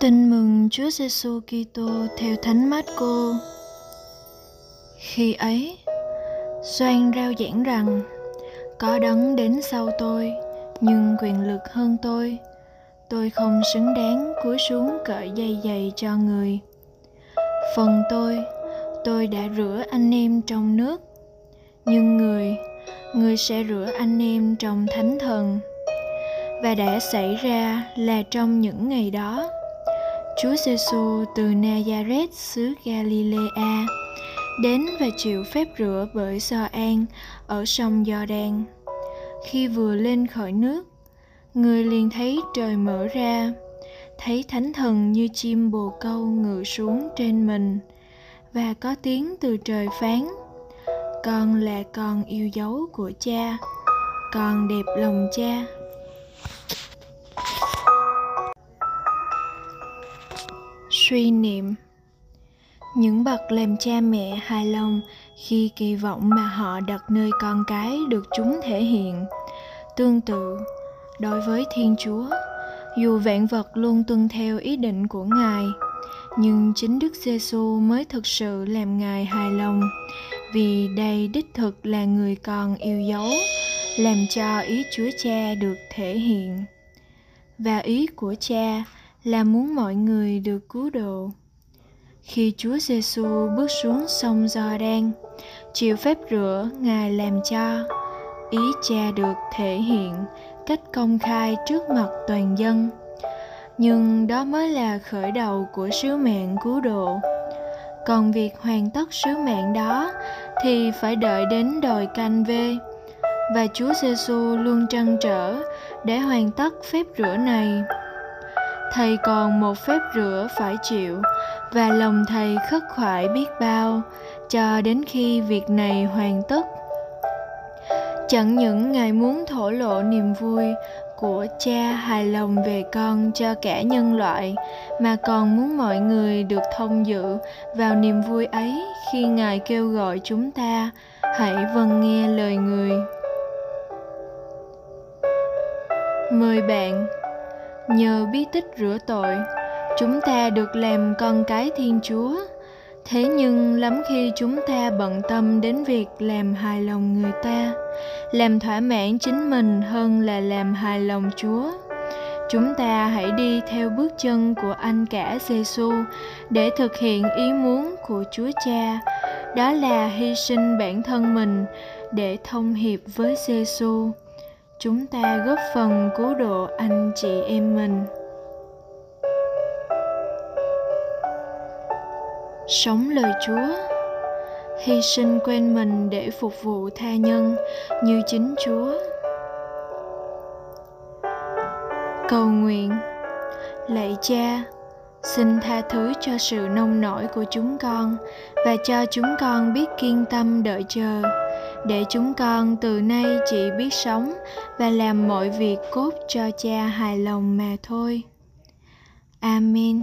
Tin mừng Chúa Giêsu Kitô theo Thánh Cô Khi ấy, Doan rao giảng rằng có đấng đến sau tôi, nhưng quyền lực hơn tôi. Tôi không xứng đáng cúi xuống cởi dây giày cho người. Phần tôi, tôi đã rửa anh em trong nước, nhưng người, người sẽ rửa anh em trong thánh thần. Và đã xảy ra là trong những ngày đó, Chúa Giêsu từ Nazareth xứ Galilea đến và chịu phép rửa bởi Gioan ở sông Giođan. Khi vừa lên khỏi nước, người liền thấy trời mở ra, thấy thánh thần như chim bồ câu ngự xuống trên mình và có tiếng từ trời phán: Con là con yêu dấu của cha, con đẹp lòng cha. Suy niệm. Những bậc làm cha mẹ hài lòng khi kỳ vọng mà họ đặt nơi con cái được chúng thể hiện. Tương tự, đối với thiên chúa, dù vạn vật luôn tuân theo ý định của ngài, nhưng chính đức giêsu mới thực sự làm ngài hài lòng, vì đây đích thực là người con yêu dấu, làm cho ý chúa cha được thể hiện. Và ý của cha là muốn mọi người được cứu độ. Khi Chúa Giêsu bước xuống sông Giođan, chịu phép rửa Ngài làm cho ý cha được thể hiện cách công khai trước mặt toàn dân. Nhưng đó mới là khởi đầu của sứ mạng cứu độ. Còn việc hoàn tất sứ mạng đó thì phải đợi đến đồi canh về. Và Chúa Giêsu luôn trăn trở để hoàn tất phép rửa này thầy còn một phép rửa phải chịu, và lòng thầy khất khoải biết bao, cho đến khi việc này hoàn tất. Chẳng những ngài muốn thổ lộ niềm vui của cha hài lòng về con cho cả nhân loại, mà còn muốn mọi người được thông dự vào niềm vui ấy khi ngài kêu gọi chúng ta hãy vâng nghe lời người. Mời bạn nhờ bí tích rửa tội, chúng ta được làm con cái thiên chúa. Thế nhưng lắm khi chúng ta bận tâm đến việc làm hài lòng người ta, làm thỏa mãn chính mình hơn là làm hài lòng chúa. Chúng ta hãy đi theo bước chân của anh cả giêsu để thực hiện ý muốn của chúa cha. Đó là hy sinh bản thân mình để thông hiệp với giêsu chúng ta góp phần cứu độ anh chị em mình. Sống lời chúa. Hy sinh quên mình để phục vụ tha nhân như chính chúa. Cầu nguyện. Lạy cha, xin tha thứ cho sự nông nổi của chúng con và cho chúng con biết kiên tâm đợi chờ để chúng con từ nay chỉ biết sống và làm mọi việc cốt cho cha hài lòng mà thôi. Amen.